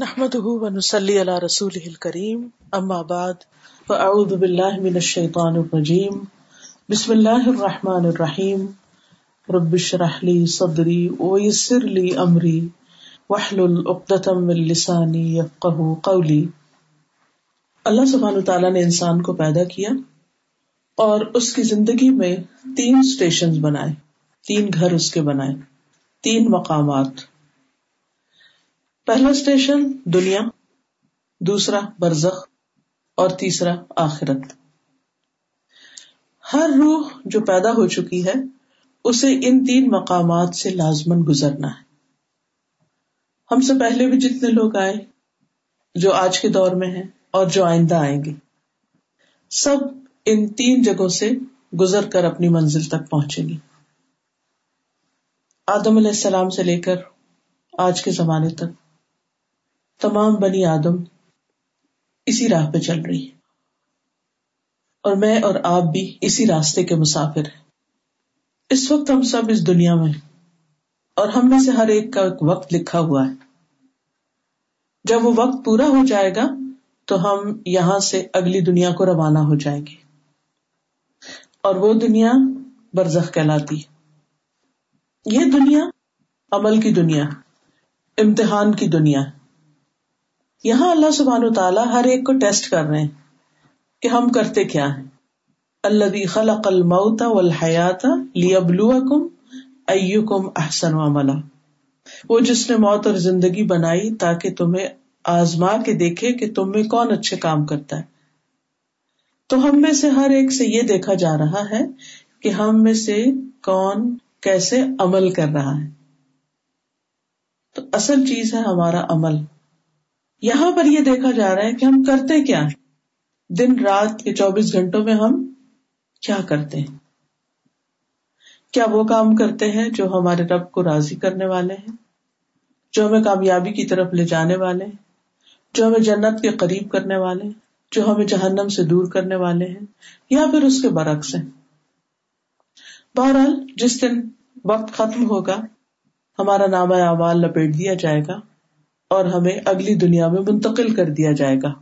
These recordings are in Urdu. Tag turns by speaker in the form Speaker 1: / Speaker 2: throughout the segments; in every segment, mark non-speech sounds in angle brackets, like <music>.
Speaker 1: نحمده ونسلي على رسوله الكريم. اما بعد فاعوذ بالله من الشيطان الرجيم. بسم الله الرحمن الرحيم. رب اشرح لي صدري ويسر لي امري واحلل عقدة من لساني يفقهوا قولي. اللہ سبحانہ تعالیٰ نے انسان کو پیدا کیا اور اس کی زندگی میں تین اسٹیشن بنائے، تین گھر اس کے بنائے، تین مقامات. پہلا اسٹیشن دنیا، دوسرا برزخ اور تیسرا آخرت۔ ہر روح جو پیدا ہو چکی ہے، اسے ان تین مقامات سے لازمن گزرنا ہے۔ ہم سے پہلے بھی جتنے لوگ آئے، جو آج کے دور میں ہیں اور جو آئندہ آئیں گے، سب ان تین جگہوں سے گزر کر اپنی منزل تک پہنچیں گی آدم علیہ السلام سے لے کر آج کے زمانے تک۔ تمام بنی آدم اسی راہ پہ چل رہی ہے اور میں اور آپ بھی اسی راستے کے مسافر ہیں۔ اس وقت ہم سب اس دنیا میں اور ہم میں سے ہر ایک کا ایک وقت لکھا ہوا ہے۔ جب وہ وقت پورا ہو جائے گا تو ہم یہاں سے اگلی دنیا کو روانہ ہو جائیں گے۔ اور وہ دنیا برزخ کہلاتی یہ دنیا عمل کی دنیا امتحان کی دنیا ہے۔ یہاں اللہ سبحان و تعالیٰ ہر ایک کو ٹیسٹ کر رہے ہیں کہ ہم کرتے کیا ہیں۔ اللہ خلق الموت والحیات لیبلوکم ایکم احسن عملا۔ وہ جس نے موت اور زندگی بنائی تاکہ تمہیں آزما کے دیکھے کہ تم میں کون اچھے کام کرتا ہے۔ تو ہم میں سے ہر ایک سے یہ دیکھا جا رہا ہے کہ ہم میں سے کون کیسے عمل کر رہا ہے۔ تو اصل چیز ہے ہمارا عمل۔ یہاں پر یہ دیکھا جا رہا ہے کہ ہم کرتے کیا ہیں؟ دن رات کے چوبیس گھنٹوں میں ہم کیا کرتے ہیں؟ کیا وہ کام کرتے ہیں جو ہمارے رب کو راضی کرنے والے ہیں؟ جو ہمیں کامیابی کی طرف لے جانے والے ہیں؟ جو ہمیں جنت کے قریب کرنے والے ہیں؟ جو ہمیں جہنم سے دور کرنے والے ہیں؟ یا پھر اس کے برعکس ہیں؟ بہرحال، جس دن وقت ختم ہوگا، ہمارا نامہ اعمال لپیٹ دیا جائے گا۔ اور ہمیں اگلی دنیا میں منتقل کر دیا جائے گا۔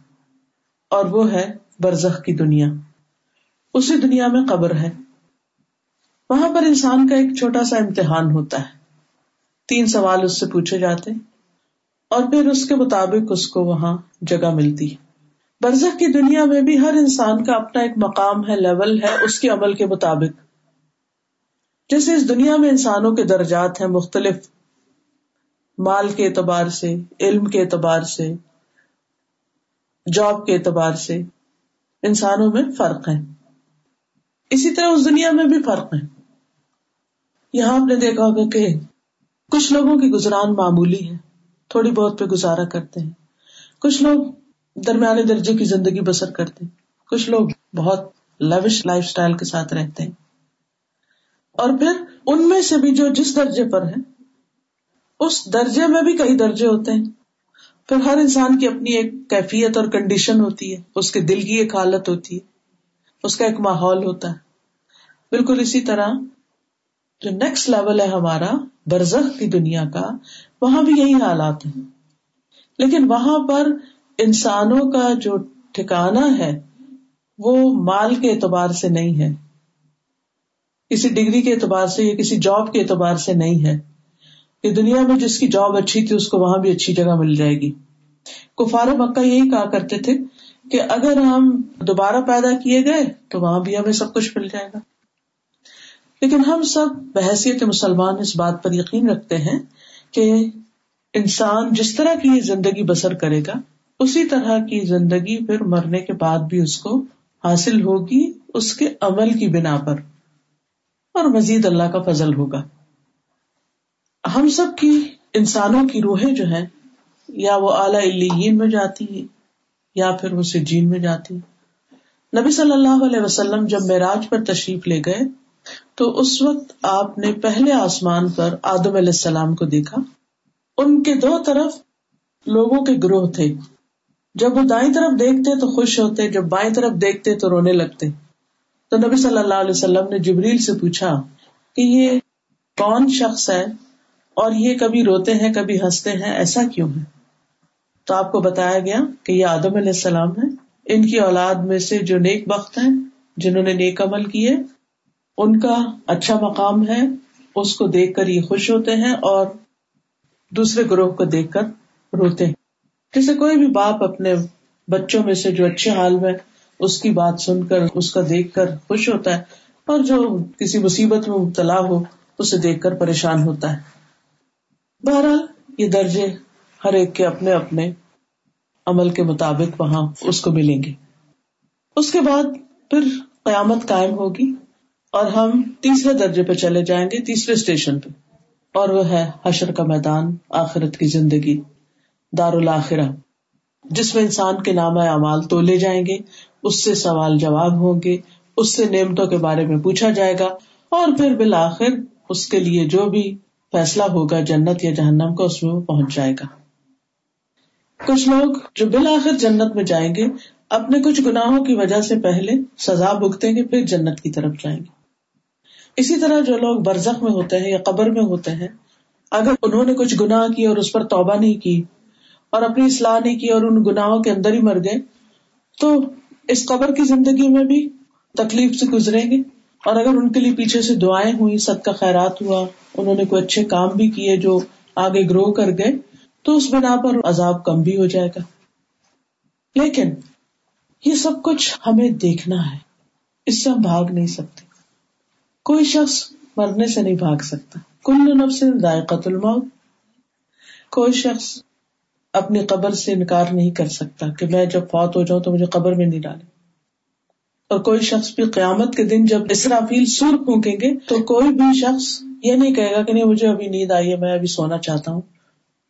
Speaker 1: اور وہ ہے برزخ کی دنیا۔ اسی دنیا میں قبر ہے۔ وہاں پر انسان کا ایک چھوٹا سا امتحان ہوتا ہے۔ تین سوال اس سے پوچھے جاتے اور پھر اس کے مطابق اس کو وہاں جگہ ملتی۔ برزخ کی دنیا میں بھی ہر انسان کا اپنا ایک مقام ہے، لیول ہے اس کے عمل کے مطابق۔ جیسے اس دنیا میں انسانوں کے درجات ہیں مختلف مال کے اعتبار سے، علم کے اعتبار سے جاب کے اعتبار سے انسانوں میں فرق ہے۔ اسی طرح اس دنیا میں بھی فرق ہے۔ یہاں آپ نے دیکھا ہوگا کہ کچھ لوگوں کی گزران معمولی ہے، تھوڑی بہت پہ گزارا کرتے ہیں۔ کچھ لوگ درمیانے درجے کی زندگی بسر کرتے ہیں۔ کچھ لوگ بہت لوش لائف اسٹائل کے ساتھ رہتے ہیں۔ اور پھر ان میں سے بھی جو جس درجے پر ہے اس درجے میں بھی کئی درجے ہوتے ہیں۔ پھر ہر انسان کی اپنی ایک کیفیت اور کنڈیشن ہوتی ہے۔ اس کے دل کی ایک حالت ہوتی ہے۔ اس کا ایک ماحول ہوتا ہے۔ بالکل اسی طرح جو نیکسٹ لیول ہے ہمارا برزخ کی دنیا کا، وہاں بھی یہی حالات ہیں۔ لیکن وہاں پر انسانوں کا جو ٹھکانا ہے، وہ مال کے اعتبار سے نہیں ہے۔ کسی ڈگری کے اعتبار سے یا کسی جاب کے اعتبار سے نہیں ہے۔ کہ دنیا میں جس کی جاب اچھی تھی، اس کو وہاں بھی اچھی جگہ مل جائے گی۔ کفار مکہ یہی کہا کرتے تھے کہ اگر ہم دوبارہ پیدا کیے گئے، تو وہاں بھی ہمیں سب کچھ مل جائے گا۔ لیکن ہم سب بحثیت مسلمان اس بات پر یقین رکھتے ہیں کہ انسان جس طرح کی زندگی بسر کرے گا، اسی طرح کی زندگی پھر مرنے کے بعد بھی اس کو حاصل ہوگی، اس کے عمل کی بنا پر۔ اور مزید اللہ کا فضل ہوگا۔ ہم سب کی انسانوں کی روحیں جو ہے یا وہ اعلی میں جاتی یا پھر وہ سجین میں جاتی نبی صلی اللہ علیہ وسلم جب معراج پر تشریف لے گئے، تو اس وقت آپ نے پہلے آسمان پر آدم علیہ السلام کو دیکھا۔ ان کے دو طرف لوگوں کے گروہ تھے۔ جب وہ دائیں طرف دیکھتے تو خوش ہوتے، جب بائیں طرف دیکھتے تو رونے لگتے۔ تو نبی صلی اللہ علیہ وسلم نے جبریل سے پوچھا کہ یہ کون شخص ہے؟ اور یہ کبھی روتے ہیں، کبھی ہنستے ہیں، ایسا کیوں ہے؟ تو آپ کو بتایا گیا کہ یہ آدم علیہ السلام ہے ان کی اولاد میں سے جو نیک بخت ہیں، جنہوں نے نیک عمل کیے ان کا اچھا مقام ہے۔ اس کو دیکھ کر یہ خوش ہوتے ہیں اور دوسرے گروہ کو دیکھ کر روتے ہیں۔ جیسے کوئی بھی باپ اپنے بچوں میں سے جو اچھے حال میں اس کی بات سن کر، اس کا دیکھ کر خوش ہوتا ہے اور جو کسی مصیبت میں مبتلا ہو، اسے دیکھ کر پریشان ہوتا ہے۔ بہرحال یہ درجے ہر ایک کے اپنے اپنے عمل کے مطابق وہاں اس کو ملیں گے۔ اس کے بعد پھر قیامت قائم ہوگی اور ہم تیسرے درجے پہ چلے جائیں گے، تیسرے اسٹیشن پہ۔ اور وہ ہے حشر کا میدان، آخرت کی زندگی دار الآخرہ جس میں انسان کے نام اعمال تولے جائیں گے، اس سے سوال جواب ہوں گے، اس سے نعمتوں کے بارے میں پوچھا جائے گا اور پھر بالآخر اس کے لیے جو بھی فیصلہ ہوگا جنت یا جہنم کا، اس میں وہ پہنچ جائے گا۔ کچھ لوگ جو بالآخر جنت میں جائیں گے، اپنے کچھ گناہوں کی وجہ سے پہلے سزا بھگتیں گے، پھر جنت کی طرف جائیں گے۔ اسی طرح جو لوگ برزخ میں ہوتے ہیں یا قبر میں ہوتے ہیں، اگر انہوں نے کچھ گناہ کی اور اس پر توبہ نہیں کی اور اپنی اصلاح نہیں کی اور ان گناہوں کے اندر ہی مر گئے، تو اس قبر کی زندگی میں بھی تکلیف سے گزریں گے۔ اور اگر ان کے لیے پیچھے سے دعائیں ہوئی سب کا خیرات ہوا انہوں نے کوئی اچھے کام بھی کیے جو آگے گرو کر گئے، تو اس بنا پر عذاب کم بھی ہو جائے گا۔ لیکن یہ سب کچھ ہمیں دیکھنا ہے، اس سے ہم بھاگ نہیں سکتے۔ کوئی شخص مرنے سے نہیں بھاگ سکتا۔ کل نب سے دائقت الموت۔ کوئی شخص اپنی قبر سے انکار نہیں کر سکتا کہ میں جب فوت ہو جاؤں تو مجھے قبر میں نہیں ڈالے اور کوئی شخص بھی قیامت کے دن جب اسرافیل سور پھونکیں گے، تو کوئی بھی شخص یہ نہیں کہے گا کہ نہیں مجھے ابھی نیند آئی ہے، میں ابھی سونا چاہتا ہوں۔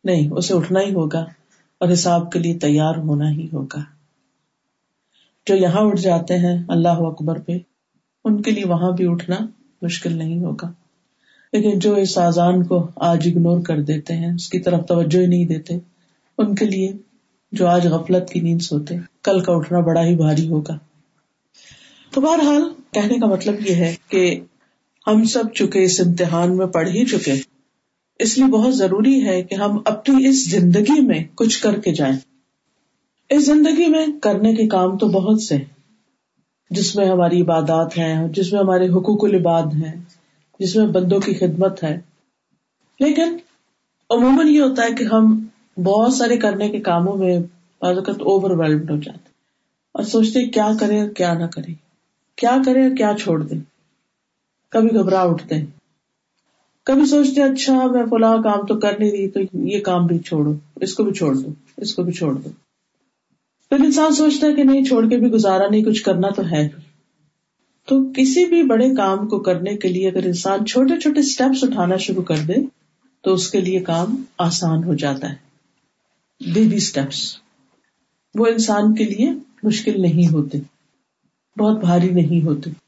Speaker 1: نہیں، اسے اٹھنا ہی ہوگا اور حساب کے لیے تیار ہونا ہی ہوگا۔ جو یہاں اٹھ جاتے ہیں اللہ اکبر پہ، ان کے لیے وہاں بھی اٹھنا مشکل نہیں ہوگا۔ لیکن جو اس آزان کو آج اگنور کر دیتے ہیں، اس کی طرف توجہ ہی نہیں دیتے، ان کے لیے جو آج غفلت کی نیند سوتے، کل کا اٹھنا بڑا ہی بھاری ہوگا۔ تو بہرحال کہنے کا مطلب یہ ہے کہ ہم سب چکے اس امتحان میں پڑھ ہی چکے اس لیے بہت ضروری ہے کہ ہم اپنی اس زندگی میں کچھ کر کے جائیں۔ اس زندگی میں کرنے کے کام تو بہت سے جس میں ہماری عبادات ہیں، جس میں ہمارے حقوق العباد ہیں، جس میں بندوں کی خدمت ہے۔ لیکن عموماً یہ ہوتا ہے کہ ہم بہت سارے کرنے کے کاموں میں اوور ویلڈ ہو جاتے اور سوچتے کیا کرے اور کیا نہ کرے، کیا کرے کیا چھوڑ دے۔ کبھی گھبرا اٹھتے کبھی سوچتے اچھا میں فلاں کام تو کر نہیں رہی، تو یہ کام بھی چھوڑو، اس کو بھی چھوڑ دو، اس کو بھی چھوڑ دو۔ پھر انسان سوچتا ہے کہ نہیں، چھوڑ کے بھی گزارا نہیں، کچھ کرنا تو ہے۔ تو کسی بھی بڑے کام کو کرنے کے لیے اگر انسان چھوٹے چھوٹے اسٹیپس اٹھانا شروع کر دے، تو اس کے لیے کام آسان ہو جاتا ہے۔ بیبی اسٹیپس وہ انسان کے لیے مشکل نہیں ہوتے، بہت بھاری نہیں ہوتے۔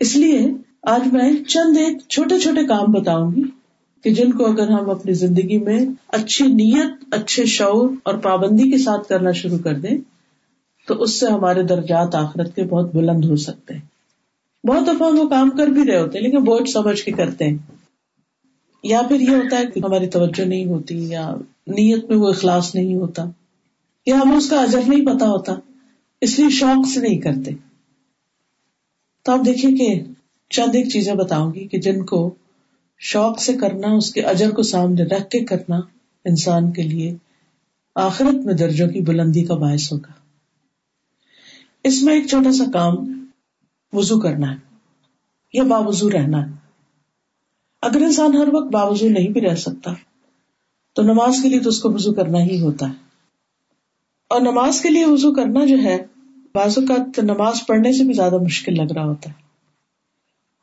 Speaker 1: اس لیے آج میں چند ایک چھوٹے چھوٹے کام بتاؤں گی کہ جن کو اگر ہم اپنی زندگی میں اچھی نیت، اچھے شعور اور پابندی کے ساتھ کرنا شروع کر دیں، تو اس سے ہمارے درجات آخرت کے بہت بلند ہو سکتے ہیں۔ بہت دفعہ ہم وہ کام کر بھی رہے ہوتے ہیں، لیکن بوجھ سمجھ کے کرتے ہیں۔ یا پھر یہ ہوتا ہے کہ ہماری توجہ نہیں ہوتی یا نیت میں وہ اخلاص نہیں ہوتا، یا ہمیں اس کا اجر نہیں پتا ہوتا، اس لیے شوق سے نہیں کرتے۔ تو آپ دیکھیے کہ چند ایک چیزیں بتاؤں گی کہ جن کو شوق سے کرنا، اس کے اجر کو سامنے رکھ کے کرنا انسان کے لیے آخرت میں درجوں کی بلندی کا باعث ہوگا۔ اس میں ایک چھوٹا سا کام وزو کرنا ہے یا باوضو رہنا ہے۔ اگر انسان ہر وقت باوضو نہیں بھی رہ سکتا، تو نماز کے لیے تو اس کو وزو کرنا ہی ہوتا ہے۔ اور نماز کے لیے وزو کرنا جو ہے بعض اوقات نماز پڑھنے سے بھی زیادہ مشکل لگ رہا ہوتا ہے۔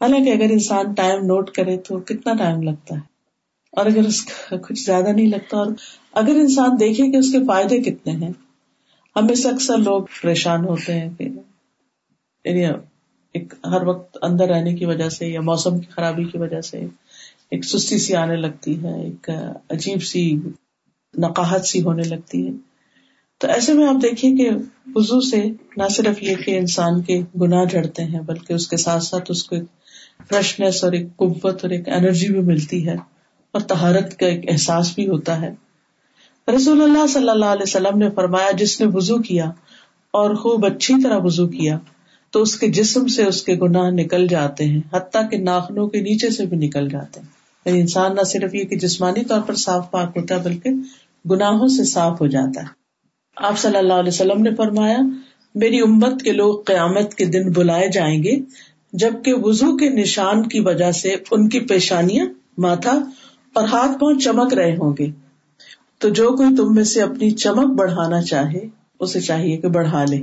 Speaker 1: حالانکہ اگر انسان ٹائم نوٹ کرے تو کتنا ٹائم لگتا ہے؟ اور اگر اس کا کچھ زیادہ نہیں لگتا اور اگر انسان دیکھے کہ اس کے فائدے کتنے ہیں ہمیں سے اکثر لوگ پریشان ہوتے ہیں کہ یعنی ایک ہر وقت اندر رہنے کی وجہ سے یا موسم کی خرابی کی وجہ سے ایک سستی سی آنے لگتی ہے، ایک عجیب سی نقاہت سی ہونے لگتی ہے۔ تو ایسے میں آپ دیکھیے کہ وزو سے نہ صرف یہ کہ انسان کے گناہ جڑتے ہیں، بلکہ اس کے ساتھ ساتھ اس کو ایک فریشنیس اور ایک قوت اور ایک انرجی بھی ملتی ہے اور تہارت کا ایک احساس بھی ہوتا ہے۔ رسول اللہ صلی اللہ علیہ وسلم نے فرمایا، جس نے وزو کیا اور خوب اچھی طرح وزو کیا تو اس کے جسم سے اس کے گناہ نکل جاتے ہیں، حتیٰ کہ ناخنوں کے نیچے سے بھی نکل جاتے ہیں۔ یعنی انسان نہ صرف یہ کہ جسمانی طور پر صاف پاک ہوتا ہے، بلکہ گناہوں سے صاف ہو جاتا ہے۔ آپ صلی اللہ علیہ وسلم نے فرمایا، میری امت کے لوگ قیامت کے دن بلائے جائیں گے، جبکہ وزو کے نشان کی وجہ سے ان کی پیشانیاں ماتھا اور ہاتھ پاؤں چمک رہے ہوں گے۔ تو جو کوئی تم میں سے اپنی چمک بڑھانا چاہے، اسے چاہیے کہ بڑھا لے۔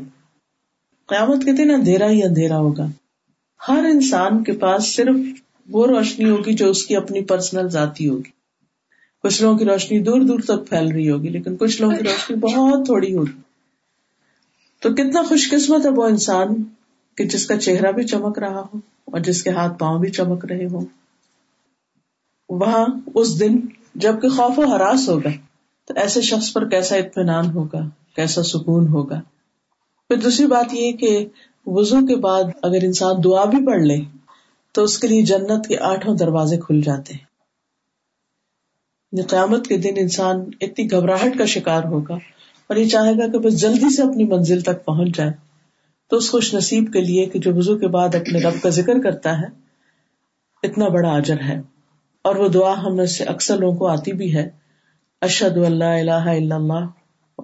Speaker 1: قیامت کے دن اندھیرا ہی اندھیرا ہوگا۔ ہر انسان کے پاس صرف وہ روشنی ہوگی جو اس کی اپنی پرسنل ذاتی ہوگی۔ کچھ لوگوں کی روشنی دور دور تک پھیل رہی ہوگی، لیکن کچھ لوگوں کی روشنی بہت تھوڑی ہوگی۔ تو کتنا خوش قسمت ہے وہ انسان کہ جس کا چہرہ بھی چمک رہا ہو اور جس کے ہاتھ پاؤں بھی چمک رہے ہوں۔ وہاں اس دن جبکہ خوف و ہراس ہوگا، تو ایسے شخص پر کیسا اطمینان ہوگا، کیسا سکون ہوگا۔ پھر دوسری بات یہ کہ وزو کے بعد اگر انسان دعا بھی پڑھ لے، تو اس کے لیے جنت کے آٹھوں دروازے کھل جاتے ہیں۔ قیامت کے دن انسان اتنی گھبراہٹ کا شکار ہوگا اور یہ چاہے گا کہ بس جلدی سے اپنی منزل تک پہنچ جائے، تو اس خوش نصیب کے لیے کہ جو وزو کے بعد اپنے رب کا ذکر کرتا ہے، اتنا بڑا اجر ہے۔ اور وہ دعا ہم سے اکثر لوگوں کو آتی بھی ہے۔ اشد اللہ الہ الا اللہ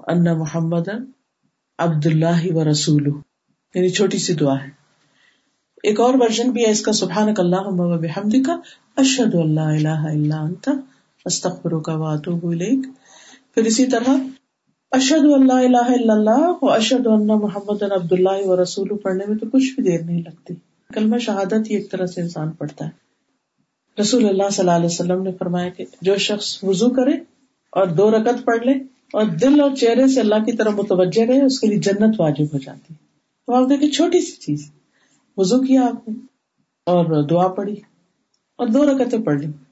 Speaker 1: ان محمد عبد اللہ و رسول یعنی چھوٹی سی دعا ہے۔ ایک اور ورژن بھی ہے اس کا سبحان اللہ بحمد کا اشد اللہ الہ الا انت استغفر کا واتوب الیک۔ پھر اسی طرح اشد اللہ الہ الا اللہ و اشد اللہ محمد عبد اللہ و رسول پڑھنے میں تو کچھ بھی دیر نہیں لگتی۔ کلمہ شہادت ہی ایک طرح سے انسان پڑھتا ہے۔ رسول اللہ صلی اللہ علیہ وسلم نے فرمایا کہ جو شخص وضو کرے اور دو رکت پڑھ لے اور دل اور چہرے سے اللہ کی طرف متوجہ رہے، اس کے لیے جنت واجب ہو جاتی ہے۔ تو آپ دیکھیں، چھوٹی سی چیز۔ وزو کیا آپ نے؟ اور دعا پڑھی۔ اور دو رکتیں پڑھ لی۔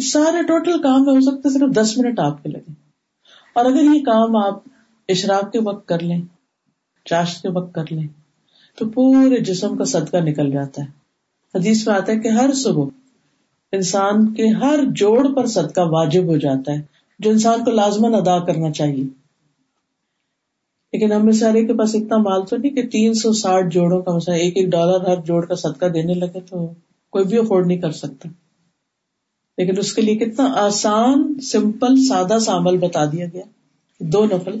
Speaker 1: سارے ٹوٹل کام میں ہو سکتے صرف دس منٹ آپ کے لگے۔ اور اگر یہ کام آپ اشراق کے وقت کر لیں، چاشت کے وقت کر لیں، تو پورے جسم کا صدقہ نکل جاتا ہے۔ حدیث میں آتا ہے کہ ہر صبح انسان کے ہر جوڑ پر صدقہ واجب ہو جاتا ہے، جو انسان کو لازمن ادا کرنا چاہیے۔ لیکن ہمیں سارے کے پاس اتنا مال تو نہیں کہ تین سو ساٹھ جوڑوں کا مسئلہ ایک ایک ڈالر ہر جوڑ کا صدقہ دینے لگے تو کوئی بھی افورڈ نہیں کر سکتا۔ لیکن اس کے لیے کتنا آسان، سمپل، سادہ سا عمل بتا دیا گیا دو نفل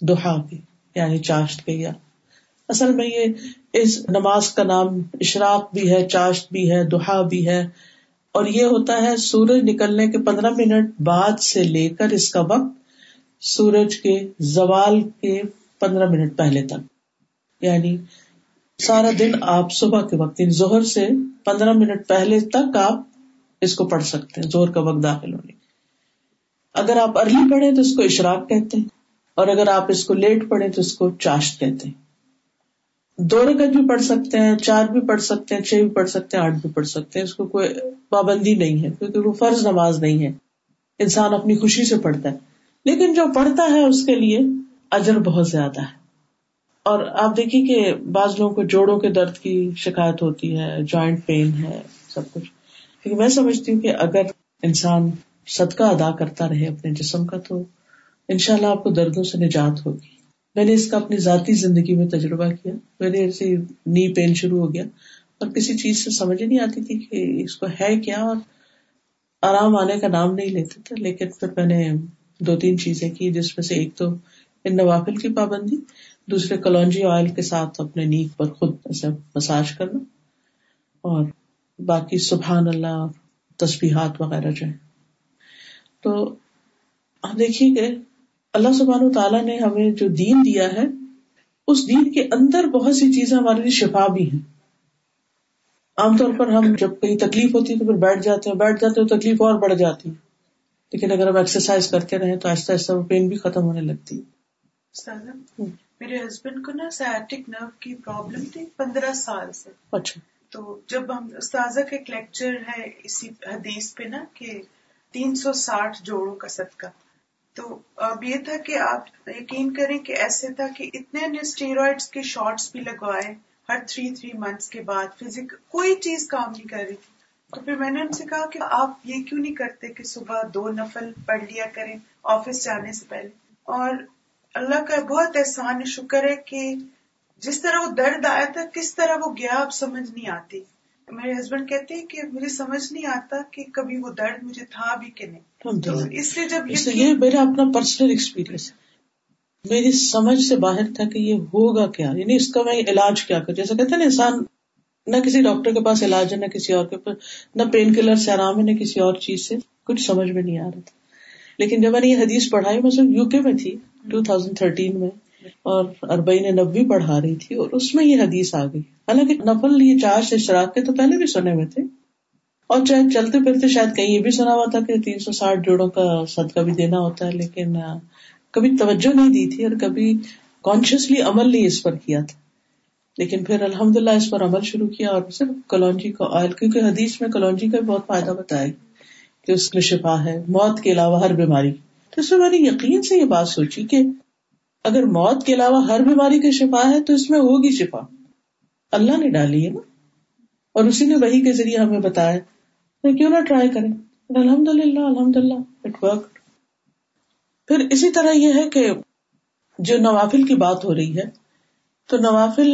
Speaker 1: دوہا کے یعنی چاشت کے یا اصل میں یہ اس نماز کا نام اشراق بھی ہے، چاشت بھی ہے دوہا بھی ہے، اور یہ ہوتا ہے سورج نکلنے کے پندرہ منٹ بعد سے لے کر اس کا وقت، سورج کے زوال کے پندرہ منٹ پہلے تک۔ یعنی سارا دن آپ صبح کے وقت یعنی زہر سے پندرہ منٹ پہلے تک آپ اس کو پڑھ سکتے ہیں زور کا وقت داخل ہونے۔ اگر آپ ارلی پڑھیں تو اس کو اشراق کہتے ہیں، اور اگر آپ اس کو لیٹ پڑھیں تو اس کو چاشت کہتے ہیں۔ دو رکعت بھی پڑھ سکتے ہیں، چار بھی پڑھ سکتے ہیں، چھ بھی پڑھ سکتے ہیں، آٹھ بھی پڑھ سکتے ہیں۔ اس کو کوئی پابندی نہیں ہے، کیونکہ وہ فرض نماز نہیں ہے۔ انسان اپنی خوشی سے پڑھتا ہے۔ لیکن جو پڑھتا ہے اس کے لیے اجر بہت زیادہ ہے۔ اور آپ دیکھیے کہ بعض لوگوں کو جوڑوں کے درد کی شکایت ہوتی ہے جوائنٹ پین ہے، سب کچھ۔ لیکن میں سمجھتی ہوں کہ اگر انسان صدقہ ادا کرتا رہے اپنے جسم کا تو ان شاء اللہ آپ کو دردوں سے نجات ہوگی۔ میں نے اس کا اپنی ذاتی زندگی میں تجربہ کیا۔ میرے ایسے نی پین شروع ہو گیا اور کسی چیز سے سمجھ نہیں آتی تھی کہ اس کو ہے کیا اور آرام آنے کا نام نہیں لیتے تھے۔ لیکن پھر میں نے دو تین چیزیں کی جس میں سے ایک تو ان نوافل کی پابندی، دوسرے کلونجی آئل کے ساتھ اپنے نیک پر خود ایسے مساج کرنا اور باقی سبحان اللہ تصبیحات وغیرہ جو ہے تو دیکھیے کہ اللہ سبحان تعالیٰ نے ہمیں جو دین دیا ہے اس دین کے اندر بہت سی چیزیں ہمارے لیے شفا بھی ہیں۔ عام طور پر ہم جب کہیں تکلیف ہوتی ہے تو پھر بیٹھ جاتے ہیں بیٹھ جاتے ہیں تکلیف اور بڑھ جاتی ہے۔ لیکن اگر ہم ایکسرسائز کرتے رہے تو آہستہ آہستہ وہ پین بھی ختم ہونے لگتی
Speaker 2: ہے۔ میرے ہسبینڈ کو نا سیاٹک نرو کی پرابلم تھی پندرہ سال سے۔
Speaker 1: اچھا۔
Speaker 2: تو جب ہم استاذہ کا ایک لیکچر ہے اسی حدیث پہ نا کہ تین سو ساٹھ جوڑوں کا صدقہ۔ تو اب یہ تھا کہ آپ یقین کریں کہ ایسے تھا کہ اتنے نے اسٹیرائڈس کے شارٹس بھی لگوائے ہر تھری تھری منتھس کے بعد فزیک کوئی چیز کام نہیں کر رہی تھی۔ تو پھر میں نے ان سے کہا کہ آپ یہ کیوں نہیں کرتے کہ صبح دو نفل پڑھ لیا کریں آفس جانے سے پہلے؟ اور اللہ کا بہت احسان شکر ہے کہ جس طرح وہ درد آیا تھا کس طرح وہ گیا اب سمجھ نہیں آتی۔ میرے ہسبینڈ کہتے ہیں کہ مجھے سمجھ نہیں آتا کہ کبھی وہ درد مجھے تھا بھی کہ نہیں۔ اس لیے جب
Speaker 1: یہ میرا اپنا پرسنل ایکسپیرئنس میری سمجھ سے باہر تھا کہ یہ ہوگا کیا؟ یعنی اس کا میں علاج کیا کر جیسے کہتے ہیں نا انسان نہ کسی ڈاکٹر کے پاس علاج ہے نہ کسی اور کے پاس نہ پین کلر سے آرام ہے نہ کسی اور چیز سے۔ کچھ سمجھ میں نہیں آ رہا تھا۔ لیکن جب میں نے یہ حدیث پڑھائی میں صرف یو کے میں تھی ٹو تھاؤزینڈ تھرٹین میں۔ اور اربئی نے نبی پڑھا رہی تھی اور اس میں یہ حدیث آ گئی۔ حالانکہ نفل یہ چار سے اشراق کے تو پہلے بھی سنے ہوئے تھے۔ اور چاہے چلتے پھرتے شاید کہیں یہ بھی سنا ہوا تھا کہ تین سو ساٹھ جوڑوں کا صدقہ بھی دینا ہوتا ہے، لیکن کبھی توجہ نہیں دی تھی اور کبھی کانشیسلی عمل نہیں اس پر کیا تھا۔ لیکن پھر الحمد للہ اس پر عمل شروع کیا اور صرف کلونجی کا آئل، کیونکہ حدیث میں کلونجی کا بھی بہت فائدہ بتایا کہ اس میں شفا ہے، موت کے علاوہ ہر بیماری۔ تو اس میں میں نے یقین سے یہ بات سوچی کہ اگر موت کے علاوہ ہر بیماری کا شفا ہے تو اس میں ہوگی شفا۔ اللہ نے ڈالی ہے نا۔ اور اسی نے وہی کے ذریعے ہمیں بتایا تو کیوں نہ ٹرائی کریں۔ الحمد للہ الحمد للہ اٹ ورک پھر اسی طرح یہ ہے کہ جو نوافل کی بات ہو رہی ہے، تو نوافل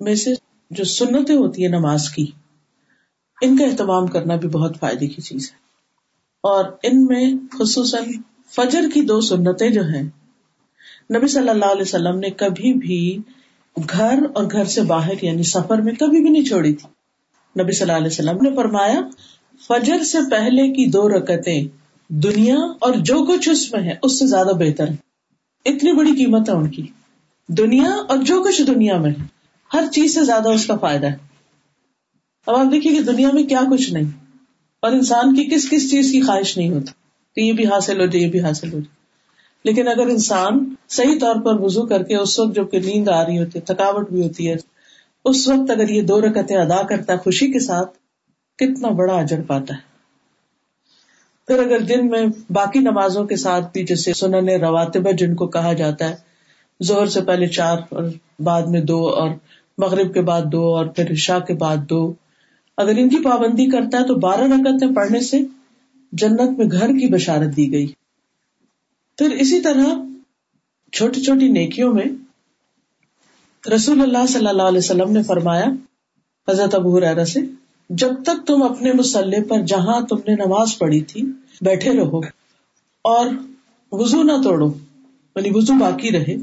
Speaker 1: میں سے جو سنتیں ہوتی ہے نماز کی، ان کا اہتمام کرنا بھی بہت فائدے کی چیز ہے۔ اور ان میں خصوصاً فجر کی دو سنتیں جو ہیں نبی صلی اللہ علیہ وسلم نے کبھی بھی گھر اور گھر سے باہر یعنی سفر میں کبھی بھی نہیں چھوڑی تھی۔ نبی صلی اللہ علیہ وسلم نے فرمایا، فجر سے پہلے کی دو رکتیں دنیا اور جو کچھ اس میں ہے، اس سے زیادہ بہتر ہے۔ اتنی بڑی قیمت ہے ان کی۔ دنیا اور جو کچھ دنیا میں ہر چیز سے زیادہ اس کا فائدہ ہے۔ اب آپ دیکھیے کہ دنیا میں کیا کچھ نہیں، اور انسان کی کس کس چیز کی خواہش نہیں ہوتی۔ کہ یہ بھی حاصل ہو جائے، یہ بھی حاصل ہو جائے۔ لیکن اگر انسان صحیح طور پر وزو کر کے اس وقت جبکہ نیند آ رہی ہوتی ہے، تھکاوٹ بھی ہوتی ہے، اس وقت اگر یہ دو رکتیں ادا کرتا ہے خوشی کے ساتھ، کتنا بڑا اجر پاتا ہے۔ پھر اگر دن میں باقی نمازوں کے ساتھ بھی جیسے سنن رواتب جن کو کہا جاتا ہے زہر سے پہلے چار اور بعد میں دو اور مغرب کے بعد دو اور پھر عشاء کے بعد دو۔ اگر ان کی پابندی کرتا ہے تو بارہ رکعتیں پڑھنے سے جنت میں گھر کی بشارت دی گئی۔ پھر اسی طرح چھوٹی چھوٹی نیکیوں میں رسول اللہ صلی اللہ علیہ وسلم نے فرمایا، حضرت ابو ریرا سے، جب تک تم اپنے مسلح پر جہاں تم نے نماز پڑھی تھی، بیٹھے رہو اور وزو نہ توڑو یعنی وزو باقی رہے،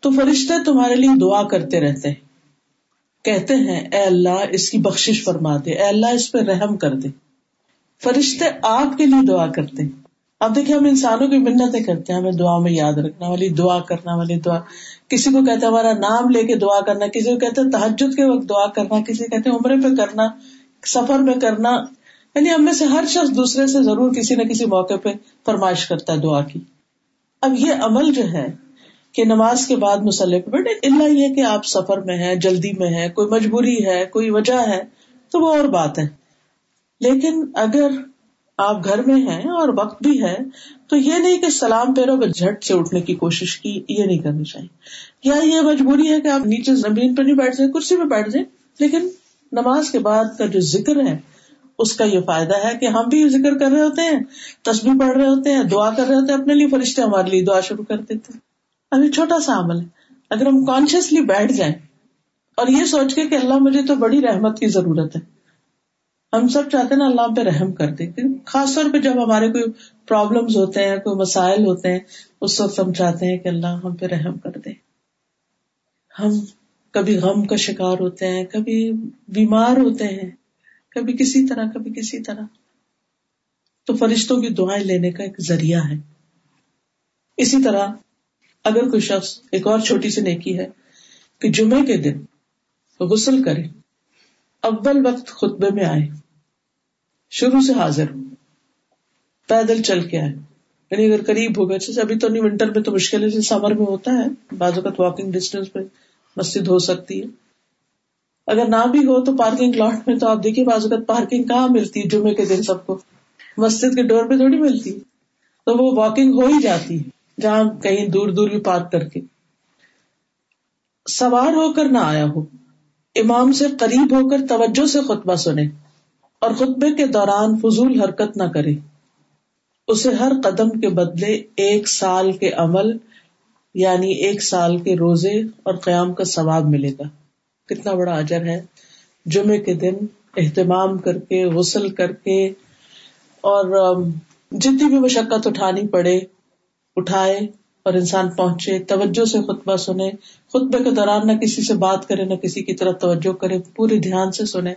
Speaker 1: تو فرشتے تمہارے لیے دعا کرتے رہتے ہیں۔ کہتے ہیں، اے اللہ، اس کی بخش فرما دے، اے اللہ، اس پہ رحم کر دے۔ فرشتے آپ کے لیے دعا کرتے ہیں۔ اب دیکھیں ہم انسانوں کی منتیں کرتے ہیں، ہمیں دعا میں یاد رکھنا والی، دعا کرنا والی دعا۔ کسی کو کہتے ہمارا نام لے کے دعا کرنا، کسی کو کہتے تحجد کے وقت دعا کرنا، کسی کہتے عمرے پہ کرنا، سفر میں کرنا۔ یعنی ہم میں سے ہر شخص دوسرے سے ضرور کسی نہ کسی موقع پہ فرمائش کرتا ہے دعا کی۔ اب یہ عمل جو ہے کہ نماز کے بعد مسلح پہ بیٹھے اللہ یہ کہ آپ سفر میں ہیں، جلدی میں ہے کوئی مجبوری ہے، کوئی وجہ ہے، تو وہ اور بات ہے لیکن اگر آپ گھر میں ہیں اور وقت بھی ہے، تو یہ نہیں کہ سلام پیرو پہ جھٹ سے اٹھنے کی کوشش کی، یہ نہیں کرنی چاہیے۔ یا یہ مجبوری ہے کہ آپ نیچے زمین پہ نہیں بیٹھ جائیں کرسی پہ بیٹھ جائیں لیکن نماز کے بعد کا جو ذکر ہے، اس کا یہ فائدہ ہے کہ ہم بھی ذکر کر رہے ہوتے ہیں تصویر پڑھ رہے ہوتے ہیں، دعا کر رہے ہوتے ہیں، اپنے لیے فرشتے ہمارے لیے دعا شروع کر دیتے ہیں۔ ابھی چھوٹا سا عمل ہے۔ اگر ہم کانشیسلی بیٹھ جائیں، اور یہ سوچ کے کہ اللہ مجھے تو بڑی رحمت کی ضرورت ہے ہم سب چاہتے ہیں نا اللہ پہ رحم کر دے۔ خاص طور پہ جب ہمارے کوئی پرابلم ہوتے ہیں، کوئی مسائل ہوتے ہیں، اس وقت ہم چاہتے ہیں کہ اللہ ہم پہ رحم کر دے۔ ہم کبھی غم کا شکار ہوتے ہیں، کبھی بیمار ہوتے ہیں، کبھی کسی طرح، کبھی کسی طرح۔ تو فرشتوں کی دعائیں لینے کا ایک ذریعہ ہے۔ اسی طرح اگر کوئی شخص ایک اور چھوٹی سی نیکی ہے کہ جمعے کے دن غسل کرے، اول وقت خطبے میں آئے۔ شروع سے حاضر ہو پیدل چل کے آئے۔ یعنی اگر قریب ہوگا جیسے ابھی تو نہیں، ونٹر میں تو مشکل ہے سمر میں ہوتا ہے، بعض اوقات واکنگ ڈسٹینس پہ مسجد ہو سکتی ہے۔ اگر نہ بھی ہو تو پارکنگ لاٹ میں تو آپ دیکھیے، بعض اوقات پارکنگ کہاں ملتی ہے؟ جمعے کے دن سب کو۔ مسجد کے ڈور پہ تھوڑی ملتی ہے۔ تو وہ واکنگ ہو ہی جاتی ہے، جہاں کہیں دور دور بھی پارک کر کے۔ سوار ہو کر نہ آیا ہو۔ امام سے قریب ہو کر توجہ سے خطبہ سنے۔ اور خطبے کے دوران فضول حرکت نہ کرے۔ اسے ہر قدم کے بدلے ایک سال کے عمل یعنی ایک سال کے روزے اور قیام کا ثواب ملے گا۔ کتنا بڑا اجر ہے۔ جمعے کے دن اہتمام کر کے، غسل کر کے، اور جتنی بھی مشقت اٹھانی پڑے، اٹھائے اور انسان پہنچے، توجہ سے خطبہ سنے۔ خطبے کے دوران نہ کسی سے بات کرے، نہ کسی کی طرف توجہ کرے پورے دھیان سے سنے۔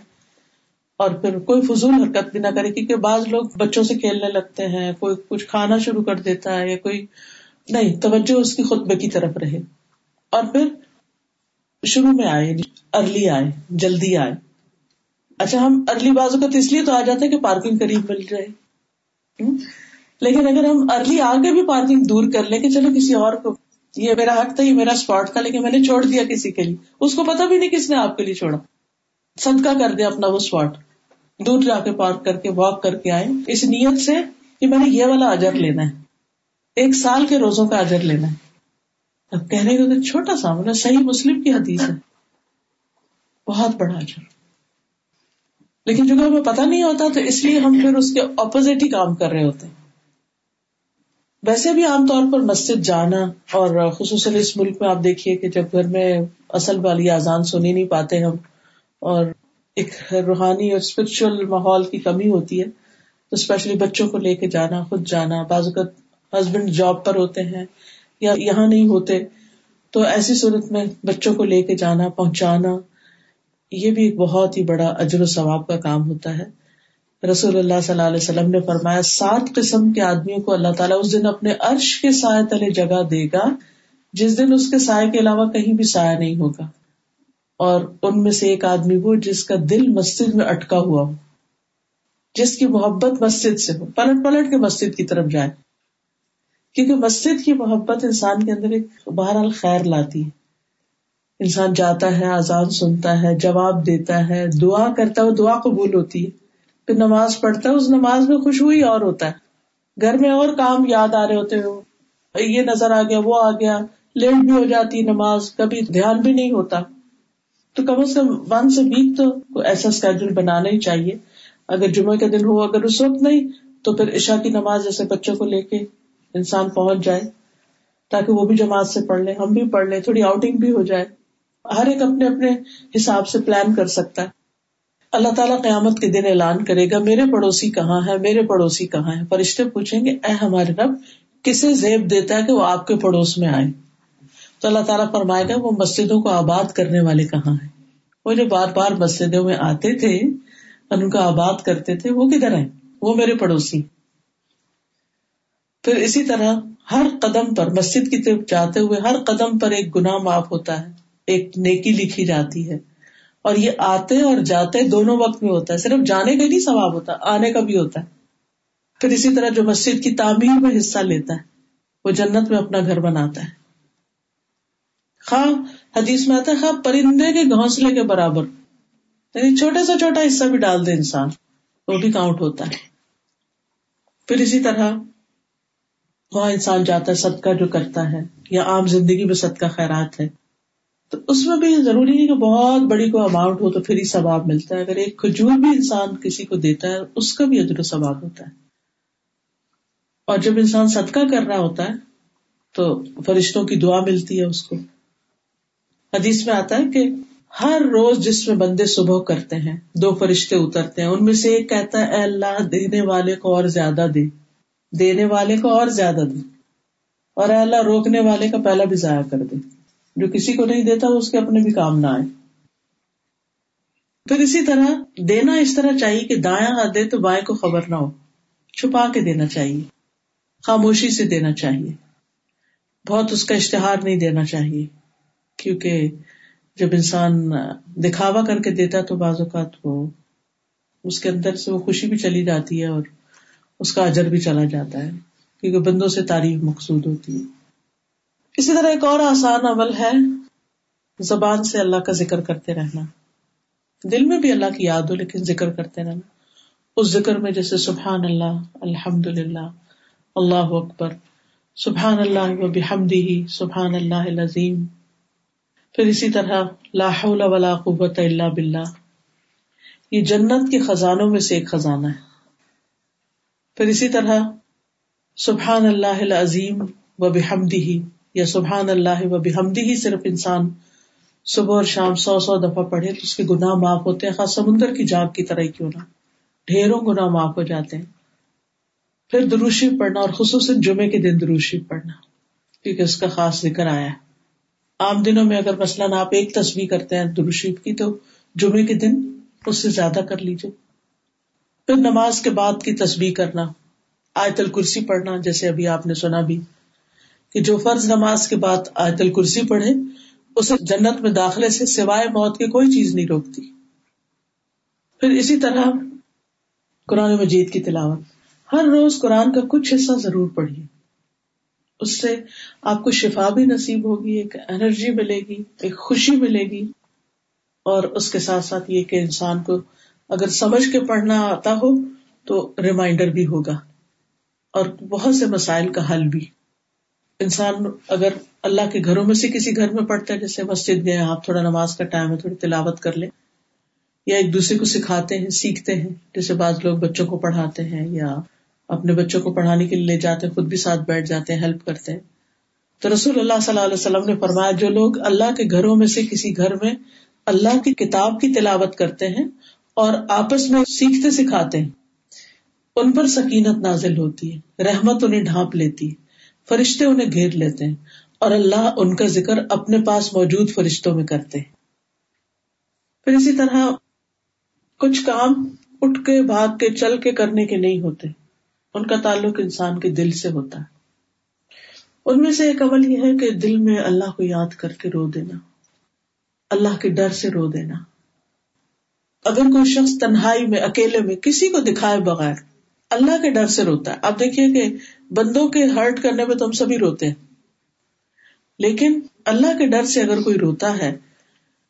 Speaker 1: اور پھر کوئی فضول حرکت بھی نہ کرے، کیونکہ بعض لوگ بچوں سے کھیلنے لگتے ہیں، کوئی کچھ کھانا شروع کر دیتا ہے یا کوئی، نہیں، توجہ اس کی خطبے کی طرف رہے۔ اور پھر شروع میں آئے یعنی ارلی آئے، جلدی آئے۔ اچھا ہم ارلی بازو کا تو اس لیے تو آ جاتے ہیں کہ پارکنگ قریب مل جائے۔ لیکن اگر ہم ارلی آگے بھی پارکنگ دور کر لیں کہ چلو کسی اور کو، یہ میرا حق تھا، یہ میرا اسپاٹ تھا، لیکن میں نے چھوڑ دیا کسی کے لیے۔ اس کو پتا بھی نہیں کس نے آپ کے لیے چھوڑا۔ صدقہ کر دیا اپنا وہ اسپاٹ دور جا کے پارک کر کے واک کر کے آئے۔ اس نیت سے کہ میں نے یہ والا اجر لینا ہے۔ ایک سال کے روزوں کا اجر لینا ہے۔ اب کہنے کا چھوٹا سا مطلب صحیح مسلم کی حدیث ہے۔ بہت بڑا اجر۔ لیکن جو ہمیں پتا نہیں ہوتا تو اس لیے ہم پھر اس کے اپوزٹ ہی کام کر رہے ہوتے ہیں۔ ویسے بھی عام طور پر مسجد جانا اور خصوصاً اس ملک میں آپ دیکھیے کہ جب گھر میں اصل والی آزان سنی نہیں پاتے ہم اور ایک روحانی اور اسپرچل ماحول کی کمی ہوتی ہے، تو اسپیشلی بچوں کو لے کے جانا، خود جانا، بعض اوقات ہسبینڈ جاب پر ہوتے ہیں یا یہاں نہیں ہوتے، تو ایسی صورت میں بچوں کو لے کے جانا، پہنچانا، یہ بھی ایک بہت ہی بڑا اجر و ثواب کا کام ہوتا ہے۔ رسول اللہ صلی اللہ علیہ وسلم نے فرمایا، سات قسم کے آدمیوں کو اللہ تعالیٰ اس دن اپنے عرش کے سائے تلے جگہ دے گا، جس دن اس کے سائے کے علاوہ کہیں بھی سایہ نہیں ہوگا۔ اور ان میں سے ایک آدمی وہ جس کا دل مسجد میں اٹکا ہوا ہو، جس کی محبت مسجد سے ہو، پلٹ پلٹ کے مسجد کی طرف جائے۔ کیونکہ مسجد کی محبت انسان کے اندر ایک بہرحال خیر لاتی ہے۔ انسان جاتا ہے آزاد سنتا ہے، جواب دیتا ہے، دعا کرتا ہے دعا قبول ہوتی ہے۔ پھر نماز پڑھتا ہے، اس نماز میں خوش ہوئی اور ہوتا ہے۔ گھر میں اور کام یاد آ رہے ہوتے ہو یہ نظر آ گیا، وہ آ گیا، لیٹ بھی ہو جاتی نماز، کبھی دھیان بھی نہیں ہوتا۔ تو کم از کم ون سے ویک تو ایسا اسکیڈول بنانا ہی چاہیے۔ اگر جمعے کا دن ہو، اگر اس وقت نہیں، تو پھر عشا کی نماز جیسے بچوں کو لے کے انسان پہنچ جائے، تاکہ وہ بھی جماعت سے پڑھ لیں، ہم بھی پڑھ لیں، تھوڑی آؤٹنگ بھی ہو جائے۔ ہر ایک اپنے اپنے حساب سے پلان کر سکتا ہے۔ اللہ تعالیٰ قیامت کے دن اعلان کرے گا، میرے پڑوسی کہاں ہے میرے پڑوسی کہاں ہے فرشتے پوچھیں گے، اے ہمارے رب، کسے زیب دیتا ہے کہ وہ آپ کے پڑوس میں آئے تو اللہ تعالیٰ فرمائے گا، وہ مسجدوں کو آباد کرنے والے کہاں ہیں؟ وہ جو بار بار مسجدوں میں آتے تھے، اور ان کا آباد کرتے تھے، وہ کدھر ہیں؟ وہ میرے پڑوسی۔ پھر اسی طرح ہر قدم پر مسجد کی طرف جاتے ہوئے ہر قدم پر ایک گناہ معاف ہوتا ہے، ایک نیکی لکھی جاتی ہے۔ اور یہ آتے اور جاتے دونوں وقت میں ہوتا ہے، صرف جانے کا نہیں ثواب ہوتا، آنے کا بھی ہوتا ہے۔ پھر اسی طرح جو مسجد کی تعمیر میں حصہ لیتا ہے، وہ جنت میں اپنا گھر بناتا ہے۔ خواہ حدیث میں آتا ہے خواہ پرندے کے گھونسلے کے برابر۔ یعنی چھوٹے سے چھوٹا حصہ بھی ڈال دے انسان، وہ بھی کاؤنٹ ہوتا ہے۔ پھر اسی طرح، وہاں انسان جاتا ہے، صدقہ جو کرتا ہے، یا عام زندگی میں صدقہ خیرات ہے۔ تو اس میں بھی ضروری نہیں کہ بہت بڑی کوئی اماؤنٹ ہو تو پھر ہی ثواب ملتا ہے۔ اگر ایک کھجور بھی انسان کسی کو دیتا ہے، اس کا بھی ادر و ثواب ہوتا ہے۔ اور جب انسان صدقہ کر رہا ہوتا ہے، تو فرشتوں کی دعا ملتی ہے اس کو۔ حدیث میں آتا ہے کہ ہر روز جس میں بندے صبح کرتے ہیں، دو فرشتے اترتے ہیں، ان میں سے ایک کہتا ہے، اے اللہ، دینے والے کو اور زیادہ دے۔ دینے والے کو اور زیادہ دے۔ اور اے اللہ، روکنے والے کا پہلا بھی ضائع کر دے۔ جو کسی کو نہیں دیتا اس کے اپنے بھی کام نہ آئے۔ پھر اسی طرح دینا اس طرح چاہیے کہ دایاں ہاتھ دے تو بائیں کو خبر نہ ہو۔ چھپا کے دینا چاہیے۔ خاموشی سے دینا چاہیے۔ بہت اس کا اشتہار نہیں دینا چاہیے۔ کیونکہ جب انسان دکھاوا کر کے دیتا تو بعض اوقات وہ اس کے اندر سے وہ خوشی بھی چلی جاتی ہے اور اس کا اجر بھی چلا جاتا ہے، کیونکہ بندوں سے تعریف مقصود ہوتی ہے۔ اسی طرح ایک اور آسان عمل ہے، زبان سے اللہ کا ذکر کرتے رہنا۔ دل میں بھی اللہ کی یاد ہو، لیکن ذکر کرتے رہنا۔ اس ذکر میں جیسے سبحان اللہ الحمد للہ اللہ اکبر، سبحان اللہ و بحمدی سبحان اللہ العظیم۔ پھر اسی طرح لا حول ولا قوت الا باللہ۔ یہ جنت کے خزانوں میں سے ایک خزانہ ہے۔ پھر اسی طرح سبحان اللہ عظیم و بحمدی ہی یا سبحان اللہ و بحمدی ہی صرف انسان صبح اور شام سو سو دفعہ پڑھے تو اس کے گناہ معاف ہوتے ہیں۔ خاص سمندر کی جاگ کی طرح کیوں نہ۔ ڈھیروں گناہ معاف ہو جاتے ہیں۔ پھر دروشی پڑھنا اور خصوصاً جمعے کے دن دروشی پڑھنا، کیونکہ اس کا خاص ذکر آیا ہے۔ عام دنوں میں اگر مثلاً آپ ایک تصویر کرتے ہیں دروشیف کی، تو جمعے کے دن اس سے زیادہ کر لیجیے پھر نماز کے بعد کی تصویر کرنا، آیت الکرسی پڑھنا، جیسے ابھی آپ نے سنا بھی کہ جو فرض نماز کے بعد آیت الکرسی پڑھے، اسے جنت میں داخلے سے سوائے موت کی کوئی چیز نہیں روکتی۔ پھر اسی طرح قرآن مجید کی تلاوت۔ ہر روز قرآن کا کچھ حصہ ضرور پڑھیے۔ اس سے آپ کو شفا بھی نصیب ہوگی، ایک انرجی ملے گی، ایک خوشی ملے گی۔ اور اس کے ساتھ ساتھ یہ کہ انسان کو اگر سمجھ کے پڑھنا آتا ہو تو ریمائنڈر بھی ہوگا۔ اور بہت سے مسائل کا حل بھی۔ انسان اگر اللہ کے گھروں میں سے کسی گھر میں پڑھتا ہے، جیسے مسجد گئے آپ تھوڑا نماز کا ٹائم ہے، تھوڑی تلاوت کر لیں۔ یا ایک دوسرے کو سکھاتے ہیں، سیکھتے ہیں، جیسے بعض لوگ بچوں کو پڑھاتے ہیں یا اپنے بچوں کو پڑھانے کے لیے لے جاتے ہیں، خود بھی ساتھ بیٹھ جاتے ہیں ہیلپ کرتے ہیں۔ تو رسول اللہ صلی اللہ علیہ وسلم نے فرمایا، جو لوگ اللہ کے گھروں میں سے کسی گھر میں اللہ کی کتاب کی تلاوت کرتے ہیں اور آپس میں سیکھتے سکھاتے ہیں، ان پر سکینت نازل ہوتی ہے، رحمت انہیں ڈھانپ لیتی ہے، فرشتے انہیں گھیر لیتے ہیں اور اللہ ان کا ذکر اپنے پاس موجود فرشتوں میں کرتے ہیں۔ پھر اسی طرح کچھ کام اٹھ کے، بھاگ کے، چل کے کرنے کے نہیں ہوتے۔ ان کا تعلق انسان کے دل سے ہوتا ہے۔ ان میں سے ایک عمل یہ ہے کہ دل میں اللہ کو یاد کر کے رو دینا۔ اللہ کے ڈر سے رو دینا۔ اگر کوئی شخص تنہائی میں، اکیلے میں کسی کو دکھائے بغیر اللہ کے ڈر سے روتا ہے، آپ دیکھیے کہ بندوں کے ہرٹ کرنے میں تو ہم سبھی روتے ہیں۔ لیکن اللہ کے ڈر سے اگر کوئی روتا ہے،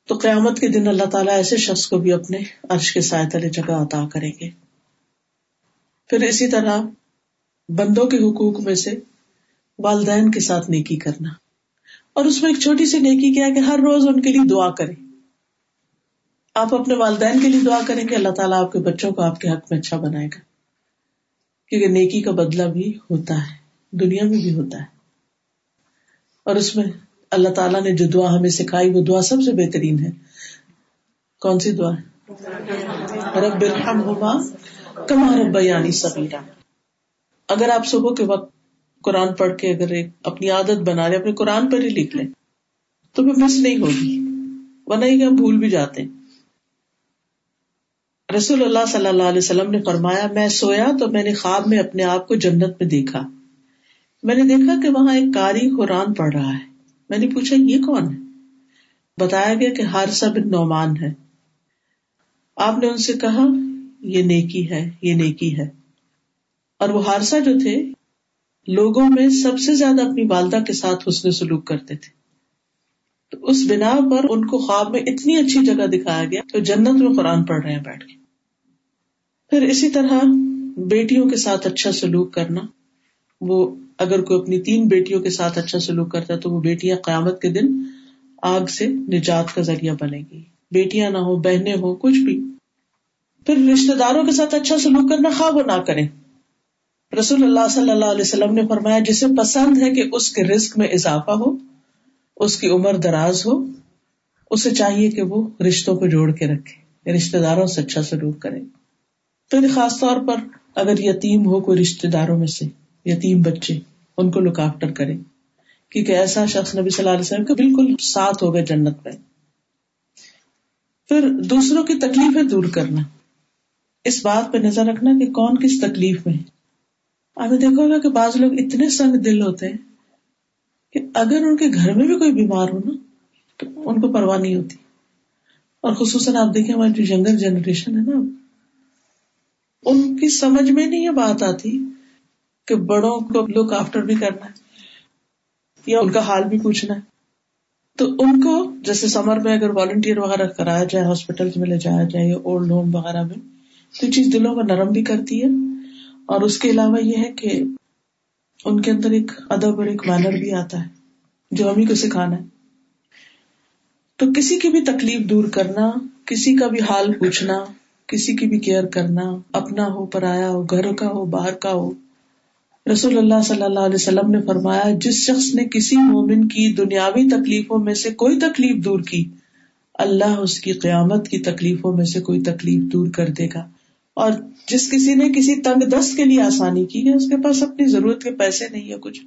Speaker 1: تو قیامت کے دن اللہ تعالیٰ ایسے شخص کو بھی اپنے عرش کے سائے تلے جگہ عطا کریں گے۔ پھر اسی طرح بندوں کے حقوق میں سے والدین کے ساتھ نیکی کرنا۔ اور اس میں ایک چھوٹی سی نیکی کیا کہ ہر روز ان کے لیے دعا کریں۔ آپ اپنے والدین کے لیے دعا کریں کہ اللہ تعالیٰ آپ کے بچوں کو آپ کے حق میں اچھا بنائے گا۔ کیونکہ نیکی کا بدلہ بھی ہوتا ہے، دنیا میں بھی ہوتا ہے۔ اور اس میں اللہ تعالیٰ نے جو دعا ہمیں سکھائی، وہ دعا سب سے بہترین ہے۔ کون سی دعا ہے؟ رب کمار بیانی سبیرا اگر آپ صبح کے وقت قرآن پڑھ کے اگر ایک اپنی عادت بنا لیں، اپنے قرآن پر ہی لکھ لیں، تو پھر مس نہیں ہوگی، ورنہ ہی ہم بھول بھی جاتے ہیں۔ رسول اللہ صلی اللہ علیہ وسلم نے فرمایا، میں سویا تو میں نے خواب میں اپنے آپ کو جنت میں دیکھا۔ میں نے دیکھا کہ وہاں ایک کاری قرآن پڑھ رہا ہے۔ میں نے پوچھا، یہ کون ہے؟ بتایا گیا کہ ہارسا بن نعمان ہے۔ آپ نے ان سے کہا، یہ نیکی ہے، یہ نیکی ہے۔ اور وہ ہارسا جو تھے، لوگوں میں سب سے زیادہ اپنی والدہ کے ساتھ حسن سلوک کرتے تھے۔ تو اس بنا پر ان کو خواب میں اتنی اچھی جگہ دکھایا گیا تو جنت میں قرآن پڑھ رہے ہیں بیٹھ کے۔ پھر اسی طرح بیٹیوں کے ساتھ اچھا سلوک کرنا۔ وہ اگر کوئی اپنی تین بیٹیوں کے ساتھ اچھا سلوک کرتا ہے تو وہ بیٹیاں قیامت کے دن آگ سے نجات کا ذریعہ بنے گی۔ بیٹیاں نہ ہو بہنیں ہو کچھ بھی۔ پھر رشتے داروں کے ساتھ اچھا سلوک کرنا خواب نہ کرے رسول اللہ صلی اللہ علیہ وسلم نے فرمایا، جسے پسند ہے کہ اس کے رسک میں اضافہ ہو، اس کی عمر دراز ہو، اسے چاہیے کہ وہ رشتوں کو جوڑ کے رکھے یعنی رشتے داروں سے اچھا سلوک کرے۔ پھر یعنی خاص طور پر اگر یتیم ہو کوئی رشتے داروں میں سے، یتیم بچے، ان کو لک آفٹر کرے۔ کیونکہ ایسا شخص نبی صلی اللہ علیہ وسلم کا بالکل ساتھ ہوگا جنت میں۔ پھر دوسروں کی تکلیفیں دور کرنا۔ اس بات پہ نظر رکھنا کہ کون کس تکلیف میں آپ نے دیکھا گا کہ بعض لوگ اتنے سنگ دل ہوتے ہیں کہ اگر ان کے گھر میں بھی کوئی بیمار ہو نا، تو ان کو پرواہ نہیں ہوتی۔ اور خصوصاً آپ دیکھیں ہماری جو ینگر جنریشن ہے نا، ان کی سمجھ میں نہیں یہ بات آتی کہ بڑوں کو لک آفٹر بھی کرنا ہے یا ان کا حال بھی پوچھنا ہے۔ تو ان کو جیسے سمر میں اگر والنٹیئر وغیرہ کرایا جائے ہاسپٹل میں لے جایا جائے یا اولڈ ہوم وغیرہ میں، تو یہ چیز دلوں کو نرم بھی کرتی ہے۔ اور اس کے علاوہ یہ ہے کہ ان کے اندر ایک ادب اور ایک مینر بھی آتا ہے، جو ہم ہی کو سکھانا ہے۔ تو کسی کی بھی تکلیف دور کرنا، کسی کا بھی حال پوچھنا، کسی کی بھی کیئر کرنا، اپنا ہو، پرایا ہو، گھر کا ہو، باہر کا ہو۔ رسول اللہ صلی اللہ علیہ وسلم نے فرمایا، جس شخص نے کسی مومن کی دنیاوی تکلیفوں میں سے کوئی تکلیف دور کی، اللہ اس کی قیامت کی تکلیفوں میں سے کوئی تکلیف دور کر دے گا۔ اور جس کسی نے کسی تنگ دست کے لیے آسانی کی ہے، اس کے پاس اپنی ضرورت کے پیسے نہیں ہے کچھ۔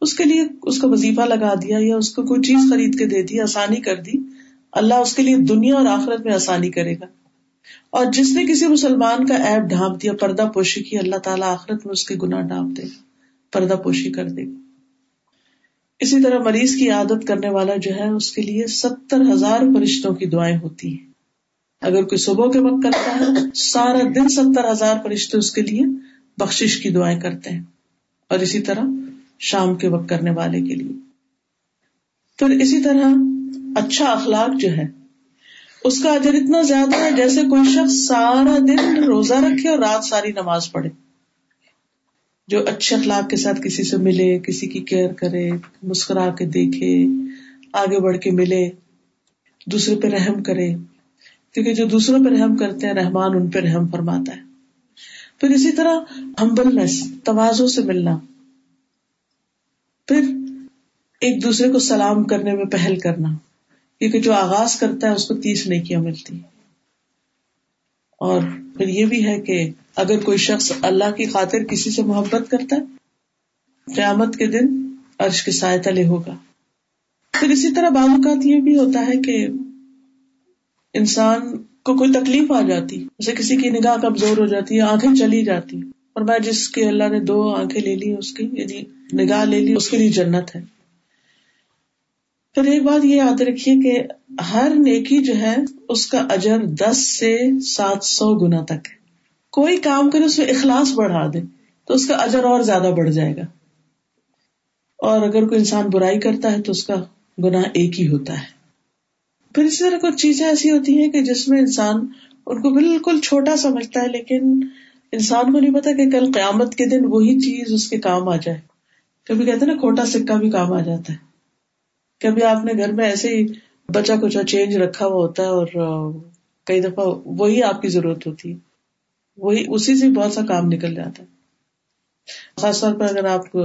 Speaker 1: اس کے لیے اس کو وظیفہ لگا دیا یا اس کو کوئی چیز خرید کے دے دی، آسانی کر دی۔ اللہ اس کے لیے دنیا اور آخرت میں آسانی کرے گا۔ اور جس نے کسی مسلمان کا ایپ ڈھانپ دیا، پردہ پوشی کی، اللہ تعالیٰ آخرت میں اس کے گناہ ڈھانپ دے گا، پردہ پوشی کر دے گا۔ اسی طرح مریض کی عادت کرنے والا جو ہے، اس کے لیے ستر ہزار فرشتوں کی دعائیں ہوتی ہیں۔ اگر کوئی صبح کے وقت کرتا ہے، سارا دن ستر ہزار فرشتے اس کے لیے بخش کی دعائیں کرتے ہیں۔ اور اسی طرح شام کے وقت کرنے والے کے لیے۔ پھر اسی طرح اچھا اخلاق جو ہے، اس کا اجر اتنا زیادہ ہے جیسے کوئی شخص سارا دن روزہ رکھے اور رات ساری نماز پڑھے۔ جو اچھے اخلاق کے ساتھ کسی سے ملے، کسی کی کیئر کرے، مسکرا کے دیکھے، آگے بڑھ کے ملے، دوسرے پہ رحم کرے۔ کیونکہ جو دوسروں پہ رحم کرتے ہیں، رحمان ان پہ رحم فرماتا ہے۔ پھر اسی طرح ہمبلنس توازوں سے ملنا۔ پھر ایک دوسرے کو سلام کرنے میں پہل کرنا۔ کیونکہ جو آغاز کرتا ہے، اس کو تیس نہیں کیا ملتی۔ اور پھر یہ بھی ہے کہ اگر کوئی شخص اللہ کی خاطر کسی سے محبت کرتا ہے، قیامت کے دن عرش کے سائے تلے ہوگا۔ پھر اسی طرح بعض اوقات یہ بھی ہوتا ہے کہ انسان کو کوئی تکلیف آ جاتی جیسے کسی کی نگاہ کمزور ہو جاتی ہے آنکھیں چلی جاتی۔ اور میں جس کی اللہ نے دو آنکھیں لے لی، اس کی یعنی نگاہ لے لی، اس کے لیے جنت ہے۔ پھر ایک بات یہ یاد رکھیے کہ ہر نیکی جو ہے، اس کا اجر دس سے سات سو گنا تک ہے۔ کوئی کام کرے، اس میں اخلاص بڑھا دے، تو اس کا اجر اور زیادہ بڑھ جائے گا۔ اور اگر کوئی انسان برائی کرتا ہے، تو اس کا گنا ایک ہی ہوتا ہے۔ پھر اسی طرح کچھ چیزیں ایسی ہوتی ہیں کہ جس میں انسان ان کو بالکل چھوٹا سمجھتا ہے، لیکن انسان کو نہیں پتا کہ کل قیامت کے دن وہی چیز اس کے کام آ جائے۔ کبھی کہتے نا، کھوٹا سکہ بھی کام آ جاتا ہے۔ کبھی آپ نے گھر میں ایسے ہی بچا کچھ چینج رکھا ہوا ہوتا ہے اور کئی دفعہ وہی آپ کی ضرورت ہوتی ہے۔ وہی اسی سے بہت سا کام نکل جاتا ہے۔ خاص طور پر اگر آپ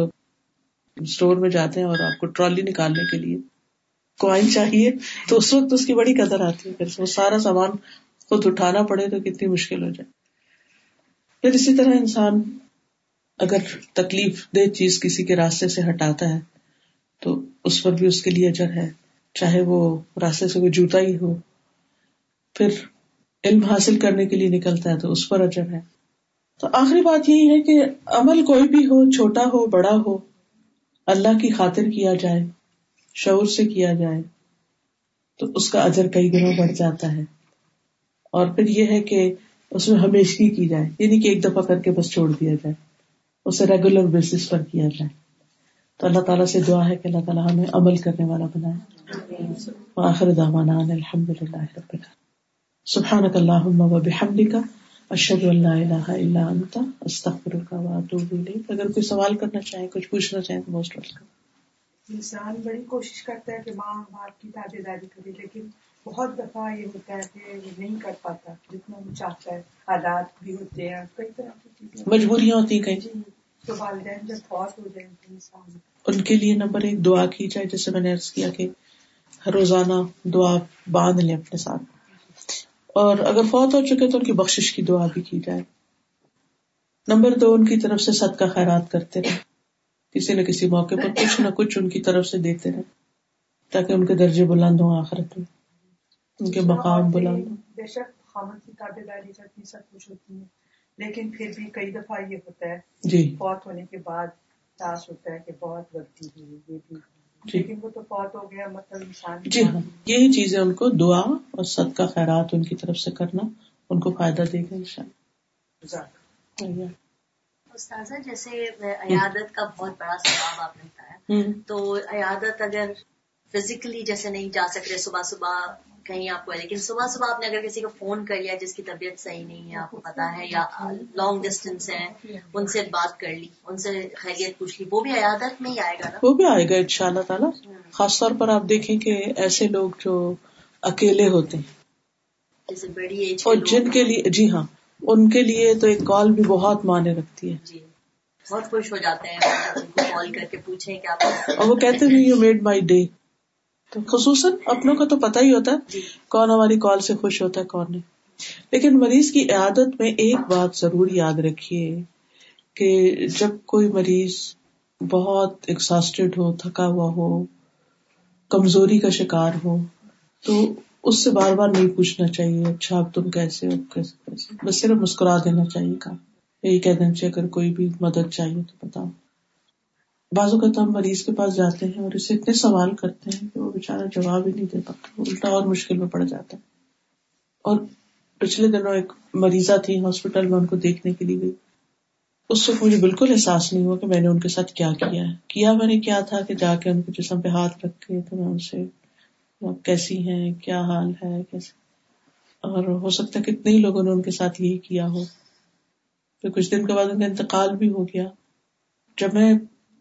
Speaker 1: اسٹور میں جاتے ہیں اور آپ کو ٹرالی نکالنے کے لیے کوائن چاہیے، تو اس وقت اس کی بڑی قدر آتی ہے، پھر وہ سارا سامان خود اٹھانا پڑے تو کتنی مشکل ہو جائے۔ پھر اسی طرح انسان اگر تکلیف دہ چیز کسی کے راستے سے ہٹاتا ہے، تو اس پر بھی اس کے لیے اجر ہے، چاہے وہ راستے سے کوئی جوتا ہی ہو۔ پھر علم حاصل کرنے کے لیے نکلتا ہے تو اس پر اجر ہے۔ تو آخری بات یہی ہے کہ عمل کوئی بھی ہو، چھوٹا ہو، بڑا ہو، اللہ کی خاطر کیا جائے۔ شعور سے کیا جائے تو اس کا اجر کئی گنوں بڑھ جاتا ہے۔ اور پھر یہ ہے کہ اس میں ہمیشہ کی جائے یعنی کہ ایک دفعہ کر کے بس چھوڑ دیا جائے اسے ریگولر بیسس پر کیا جائے۔ تو اللہ تعالیٰ سے دعا ہے کہ اللہ تعالیٰ ہمیں عمل کرنے والا بنائے۔ آخر دعوانا الحمد للہ رب سبحانك اللهم وبحمدك اشهد ان لا اله الا انت استغفرك واتوب اليك اگر کوئی سوال کرنا چاہے کچھ پوچھنا چاہے تو موسٹ ویلکم
Speaker 2: انسان بڑی کوشش کرتا ہے کہ ماں باپ کی تابے داری کرے لیکن بہت دفعہ یہ ہوتا ہے کہ وہ نہیں کر پاتا جتنا وہ چاہتا ہے۔ حالات بھی ہوتے ہیں کئی طرح کی چیزیں۔
Speaker 1: مجبوریاں ہوتی ہیں
Speaker 2: جی تو والدین جب بہت ہو جائیں گے انسان۔
Speaker 1: ان کے لیے نمبر ایک دعا کی جائے جیسے میں نے ارض کیا کہ روزانہ دعا باندھ لیں اپنے ساتھ۔ اور اگر فوت ہو چکے تو ان کی بخش کی دعا بھی کی جائے۔ نمبر دو ان کی طرف سے صدقہ خیرات کرتے رہے کسی نہ کسی موقع پر کچھ نہ کچھ ان کی طرف سے دیتے رہے تاکہ ان کے درجے بلند ہوں آخرت میں ان کے مقام بلند ہوں۔
Speaker 2: بے شک خامد کی تابے داری کرتی سب کچھ ہوتی ہے لیکن پھر بھی کئی دفعہ یہ ہوتا ہے
Speaker 1: جی۔
Speaker 2: فوت ہونے کے بعد ہوتا ہے کہ بہت غلطی ہوئی یہ بھی۔
Speaker 1: جی۔
Speaker 2: لیکن وہ تو فوت ہو گیا مطلب انسان
Speaker 1: جی ہاں یہی چیزیں ان کو دعا اور کا خیرات ان کی طرف سے کرنا ان کو فائدہ دے گا ان شاء اللہ۔
Speaker 3: استاذہ جیسے عیادت کا بہت بڑا ثواب آپ نے بتایا۔ تو عیادت اگر فزیکلی جیسے نہیں جا سک رہے صبح صبح کہیں آپ کو لیکن صبح صبح آپ نے اگر کسی کو فون کر لیا جس کی طبیعت صحیح نہیں ہے آپ کو پتا ہے یا لانگ ڈسٹینس ہے ان سے بات کر لی ان سے خیریت پوچھ لی وہ بھی عیادت میں ہی آئے گا نا؟
Speaker 1: وہ بھی آئے گا ان شاء اللہ تعالیٰ خاص طور پر آپ دیکھیں کہ ایسے لوگ جو اکیلے ہوتے ہیں۔ اور جن کے لیے جی ہاں ان کے لیے تو ایک کال بھی بہت معنی رکھتی ہے۔
Speaker 3: جی۔ بہت خوش ہو جاتے ہیں کال کر کے پوچھیں کیا
Speaker 1: اور وہ کہتے ہیں یو میڈ مائی ڈے تو خصوصاً اپنوں کا تو پتا ہی ہوتا ہے جی۔ کون ہماری کال سے خوش ہوتا ہے کون نہیں۔ لیکن مریض کی عادت میں ایک بات ضرور یاد رکھیے کہ جب کوئی مریض بہت ایکساسٹیڈ ہو تھکا ہوا ہو کمزوری کا شکار ہو تو اس سے بار بار نہیں پوچھنا چاہیے اچھا اب تم کیسے ہو؟ کیسے کیسے؟ بس صرف مسکرا دینا چاہیے کا یہی کہہ دینا چاہیے جی، اگر کوئی بھی مدد چاہیے تو بتاؤ۔ بعض اوقات ہم مریض کے پاس جاتے ہیں اور اسے اتنے سوال کرتے ہیں کہ وہ بےچارا جواب ہی نہیں دے پاتا الٹا اور مشکل میں پڑ جاتا ہے۔ اور پچھلے دنوں ایک مریضہ تھی ہاسپٹل میں، ان کو دیکھنے کے لیے گئی۔ اس وقت مجھے بالکل احساس نہیں ہوا کہ میں نے ان کے ساتھ کیا کیا ہے۔ کیا میں نے کیا تھا کہ جا کے ان کے جسم پہ ہاتھ رکھے تو میں ان سے کیسی ہیں، کیا حال ہے، کیسے؟ اور ہو سکتا ہے کتنے ہی لوگوں نے ان کے ساتھ یہی کیا ہو۔ پھر کچھ دن کے بعد ان کا انتقال بھی ہو گیا۔ جب میں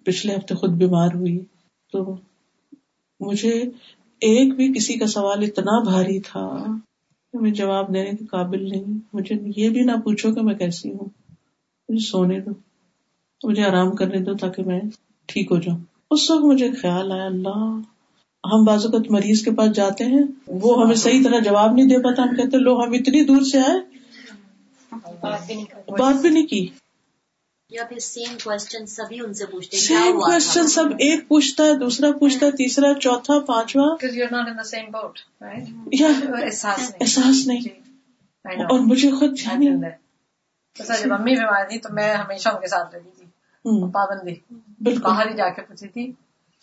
Speaker 1: پچھلے ہفتے خود بیمار ہوئی، تو مجھے ایک بھی کسی کا سوال اتنا بھاری تھا کہ میں جواب دینے کے قابل نہیں۔ مجھے یہ بھی نہ پوچھو کہ میں کیسی ہوں۔ مجھے سونے دو، مجھے آرام کرنے دو تاکہ میں ٹھیک ہو جاؤں۔ اس وقت مجھے خیال آیا، اللہ ہم بعض اوقات مریض کے پاس جاتے ہیں وہ ہمیں صحیح طرح جواب نہیں دے پاتا ہم کہتے لو ہم اتنی دور سے آئے۔ بات بھی نہیں کی۔
Speaker 3: سیم کوشچن
Speaker 1: سب ایک پوچھتا ہے دوسرا پوچھتا ہے تیسرا چوتھا پانچواں۔ احساس نہیں۔ جی۔ اور مجھے خود
Speaker 4: جب امی بیمار تھی تو میں ہمیشہ ان کے ساتھ رہی تھی۔ پابندی بالکل۔ باہر ہی جا کے پوچھی تھی۔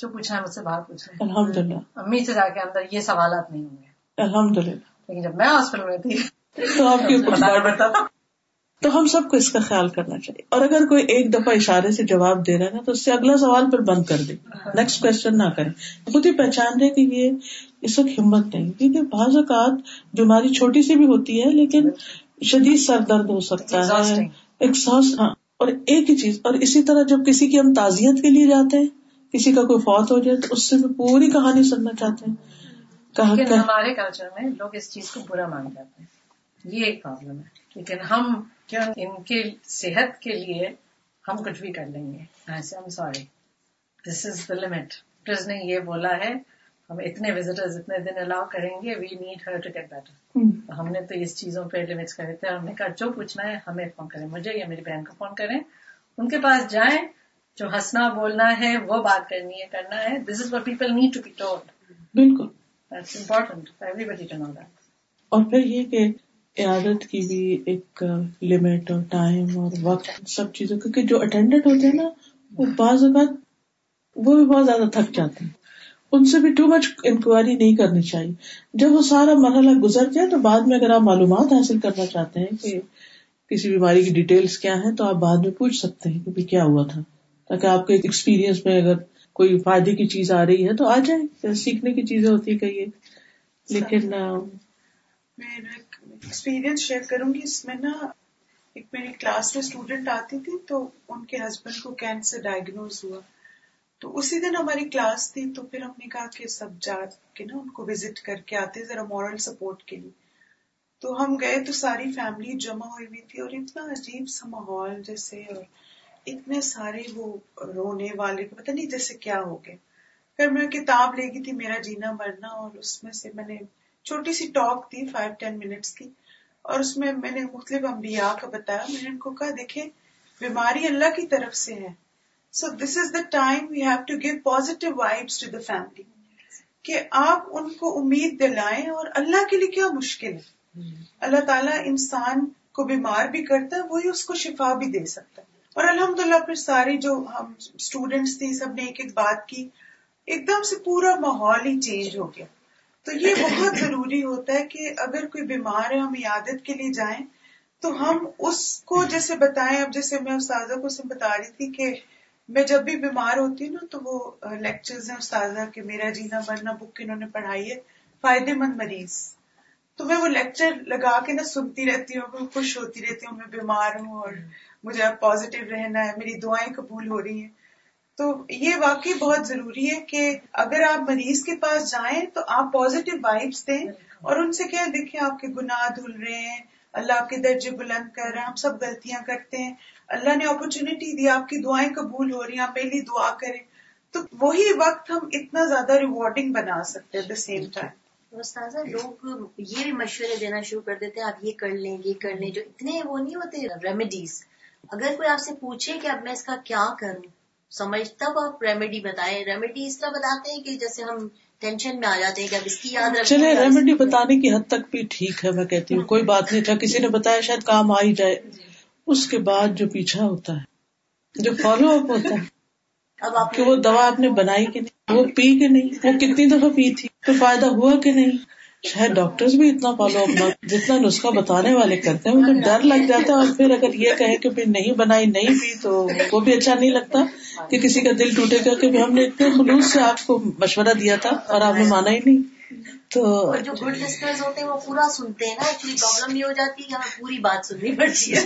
Speaker 4: جو پوچھنا ہے مجھ سے باہر پوچھ رہے
Speaker 1: الحمد للہ
Speaker 4: امی سے جا کے اندر یہ سوالات نہیں ہوں گے۔
Speaker 1: الحمد للہ
Speaker 4: لیکن جب میں ہاسپٹل میں تھی۔
Speaker 1: تو آپ کی تو ہم سب کو اس کا خیال کرنا چاہیے۔ اور اگر کوئی ایک دفعہ اشارے سے جواب دے رہا ہے نا تو اس سے اگلا سوال پھر بند کر دے۔ نیکسٹ کوشچن نہ کرے۔ خود ہی پہچان رہے کہ یہ اس وقت ہمت نہیں۔ کیونکہ بعض اوقات بیماری چھوٹی سی بھی ہوتی ہے لیکن شدید سر درد ہو سکتا ہے۔ ایک ہاں۔ اور ایک ہی چیز اور اسی طرح جب کسی کی ہم تعزیت کے لیے جاتے ہیں کسی کا کوئی فوت ہو جائے تو اس سے پوری کہانی سننا چاہتے ہیں۔
Speaker 4: ہمارے کلچر میں لوگ اس چیز کو برا مان جاتے ہیں۔ یہ ایک پرابلم ہے۔ لیکن ہم کیا ان کے صحت کے لیے ہم کچھ بھی کر لیں گے؟ Sorry this is the limit نے یہ بولا ہے ہم اتنے وزٹر اتنے دن الاؤ کریں گے we need her to get better ہم نے تو اس چیزوں پہ لمٹس کرے تھے ہم نے کہا جو پوچھنا ہے ہمیں فون کریں مجھے یا میری بہن کو فون کریں۔ ان کے پاس جائیں جو ہنسنا بولنا ہے وہ بات کرنی ہے کرنا ہے۔ This is what people need to be told
Speaker 1: بالکل۔
Speaker 4: Important everybody to know that
Speaker 1: اور پھر یہ کہ عیادت کی بھی ایک لمٹ اور ٹائم اور وقت سب چیزوں کیونکہ جو اٹینڈنٹ ہوتے ہیں نا وہ بعض اوقات وہ بھی بہت زیادہ تھک جاتے ہیں۔ ان سے بھی ٹو مچ انکوائری نہیں کرنی چاہیے۔ جب وہ سارا مرحلہ گزر جائے تو بعد میں اگر آپ معلومات حاصل کرنا چاہتے ہیں کہ کسی بیماری کی ڈیٹیلس کیا ہے تو آپ بعد میں پوچھ سکتے ہیں کہ کیا ہوا تھا۔ تاکہ آپ کے ایکسپیرئنس میں اگر کوئی فائدے کی چیز آ رہی ہے تو آ جائے سیکھنے کی چیزیں ہوتی ہے کئی۔ لیکن
Speaker 2: میں ایکسپیرئنس شیئر کروں گی۔ اس میں نا ایک میری کلاس میں اسٹوڈینٹ آتی تھی تو ان کے ہسبینڈ کو کینسر ڈائگنوز ہوا۔ تو اسی دن ہماری کلاس تھی تو پھر ہم نے کہا کہ سب جا کے نا ان کو وزٹ کر کے آتے ذرا مورل سپورٹ کے لیے۔ تو ہم گئے تو ساری فیملی جمع ہوئی ہوئی تھی اور اتنا عجیب سا ماحول جیسے اور اتنے سارے وہ رونے والے پتہ نہیں جیسے کیا ہو گئے۔ پھر میں کتاب لے گئی تھی میرا جینا مرنا اور اس میں سے میں نے چھوٹی سی ٹاک تھی فائیو ٹین منٹس کی اور اس میں میں نے مختلف انبیاء کا بتایا۔ میں نے ان کو کہا دیکھے بیماری اللہ کی طرف سے ہے۔ So this is the time we have to give positive vibes to the family کہ آپ ان کو امید دلائیں اور اللہ کے لیے کیا مشکل ہے۔ اللہ تعالیٰ انسان کو بیمار بھی کرتا ہے وہی اس کو شفا بھی دے سکتا ہے۔ اور الحمد للہ پھر ساری جو ہم اسٹوڈینٹس تھی سب نے ایک ایک بات کی ایک دم سے پورا ماحول ہی چینج ہو گیا۔ تو یہ بہت <coughs> ضروری ہوتا ہے کہ اگر کوئی بیمار ہے ہم عیادت کے لیے جائیں تو ہم اس کو جیسے بتائیں۔ اب جیسے میں استاذہ کو بتا رہی تھی کہ میں جب بھی بیمار ہوتی ہوں نا تو وہ لیکچرز ہیں استاذہ کے میرا جینا مرنا بک انہوں نے پڑھائی ہے فائدے مند مریض۔ تو میں وہ لیکچر لگا کے نا سنتی رہتی ہوں خوش ہوتی رہتی ہوں میں بیمار ہوں اور مجھے اب پازیٹیو رہنا ہے، میری دعائیں قبول ہو رہی ہیں۔ تو یہ واقعی بہت ضروری ہے کہ اگر آپ مریض کے پاس جائیں تو آپ پازیٹیو وائبس دیں اور ان سے کیا دیکھیں آپ کے گناہ دھل رہے ہیں، اللہ آپ کے درجے بلند کر رہے ہیں، ہم سب غلطیاں کرتے ہیں۔ اللہ نے اپرچونٹی دی، آپ کی دعائیں قبول ہو رہی ہیں، آپ پہلی دعا کریں۔ تو وہی وقت ہم اتنا زیادہ ریوارڈنگ بنا سکتے ہیں دا سیم ٹائم
Speaker 3: استاذہ، لوگ یہ بھی مشورے دینا شروع کر دیتے ہیں، آپ یہ کر لیں، یہ کر لیں، جو اتنے وہ نہیں ہوتے ریمیڈیز اگر کوئی آپ سے پوچھے کہ اب میں اس کا کیا کروں سمجھ تب آپ ریمیڈی بتائیں۔ ریمیڈی اس طرح بتاتے ہیں کہ جیسے ہم ٹینشن میں آ جاتے ہیں کہ اب اس کی یاد
Speaker 1: چلے ریمیڈی بتانے کی حد تک بھی ٹھیک ہے میں کہتی ہوں کوئی بات نہیں تھا۔ کسی نے بتایا شاید کام آ ہی جائے۔ اس کے بعد جو پیچھا ہوتا ہے جو فالو اپ ہوتا ہے اب آپ کہ وہ دوا آپ نے بنائی کہ نہیں وہ پی کے نہیں وہ کتنی دفعہ پی تھی تو فائدہ ہوا کہ نہیں؟ شاید ڈاکٹر بھی اتنا فالو اپنا جتنا نسخہ بتانے والے کرتے ہیں انہیں ڈر لگ جاتا ہے اور پھر اگر یہ کہے کہ نہیں بنائی نہیں پی تو وہ بھی اچھا نہیں لگتا کہ کسی کا دل ٹوٹے گا کہ ہم نے اتنے خلوص سے آپ کو مشورہ دیا تھا اور آپ نے مانا ہی نہیں۔
Speaker 3: تو جو گڈ لسنرز ہوتے ہیں وہ پورا سنتے ہیں نا ایکچولی پرابلم یہ ہو جاتی ہے کہ ہمیں پوری بات سننی پڑتی ہے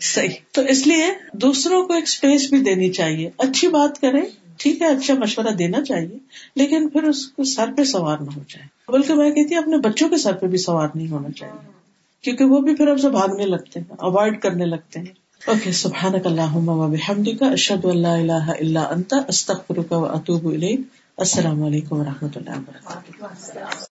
Speaker 1: صحیح۔ تو اس لیے دوسروں کو ایک اسپیس بھی دینی چاہیے۔ اچھی بات کریں ٹھیک ہے اچھا مشورہ دینا چاہیے، لیکن پھر اس کو سر پہ سوار نہ ہو جائے۔ بلکہ میں کہتی ہوں، اپنے بچوں کے سر پہ بھی سوار نہیں ہونا چاہیے۔ کیونکہ وہ بھی پھر اب سے بھاگنے لگتے ہیں اوائڈ کرنے لگتے ہیں۔ اوکے سبحان اللہ کا اشد اللہ اللہ اللہ انتا استخر کا اطوب السلام علیکم و رحمۃ اللہ وبرکاتہ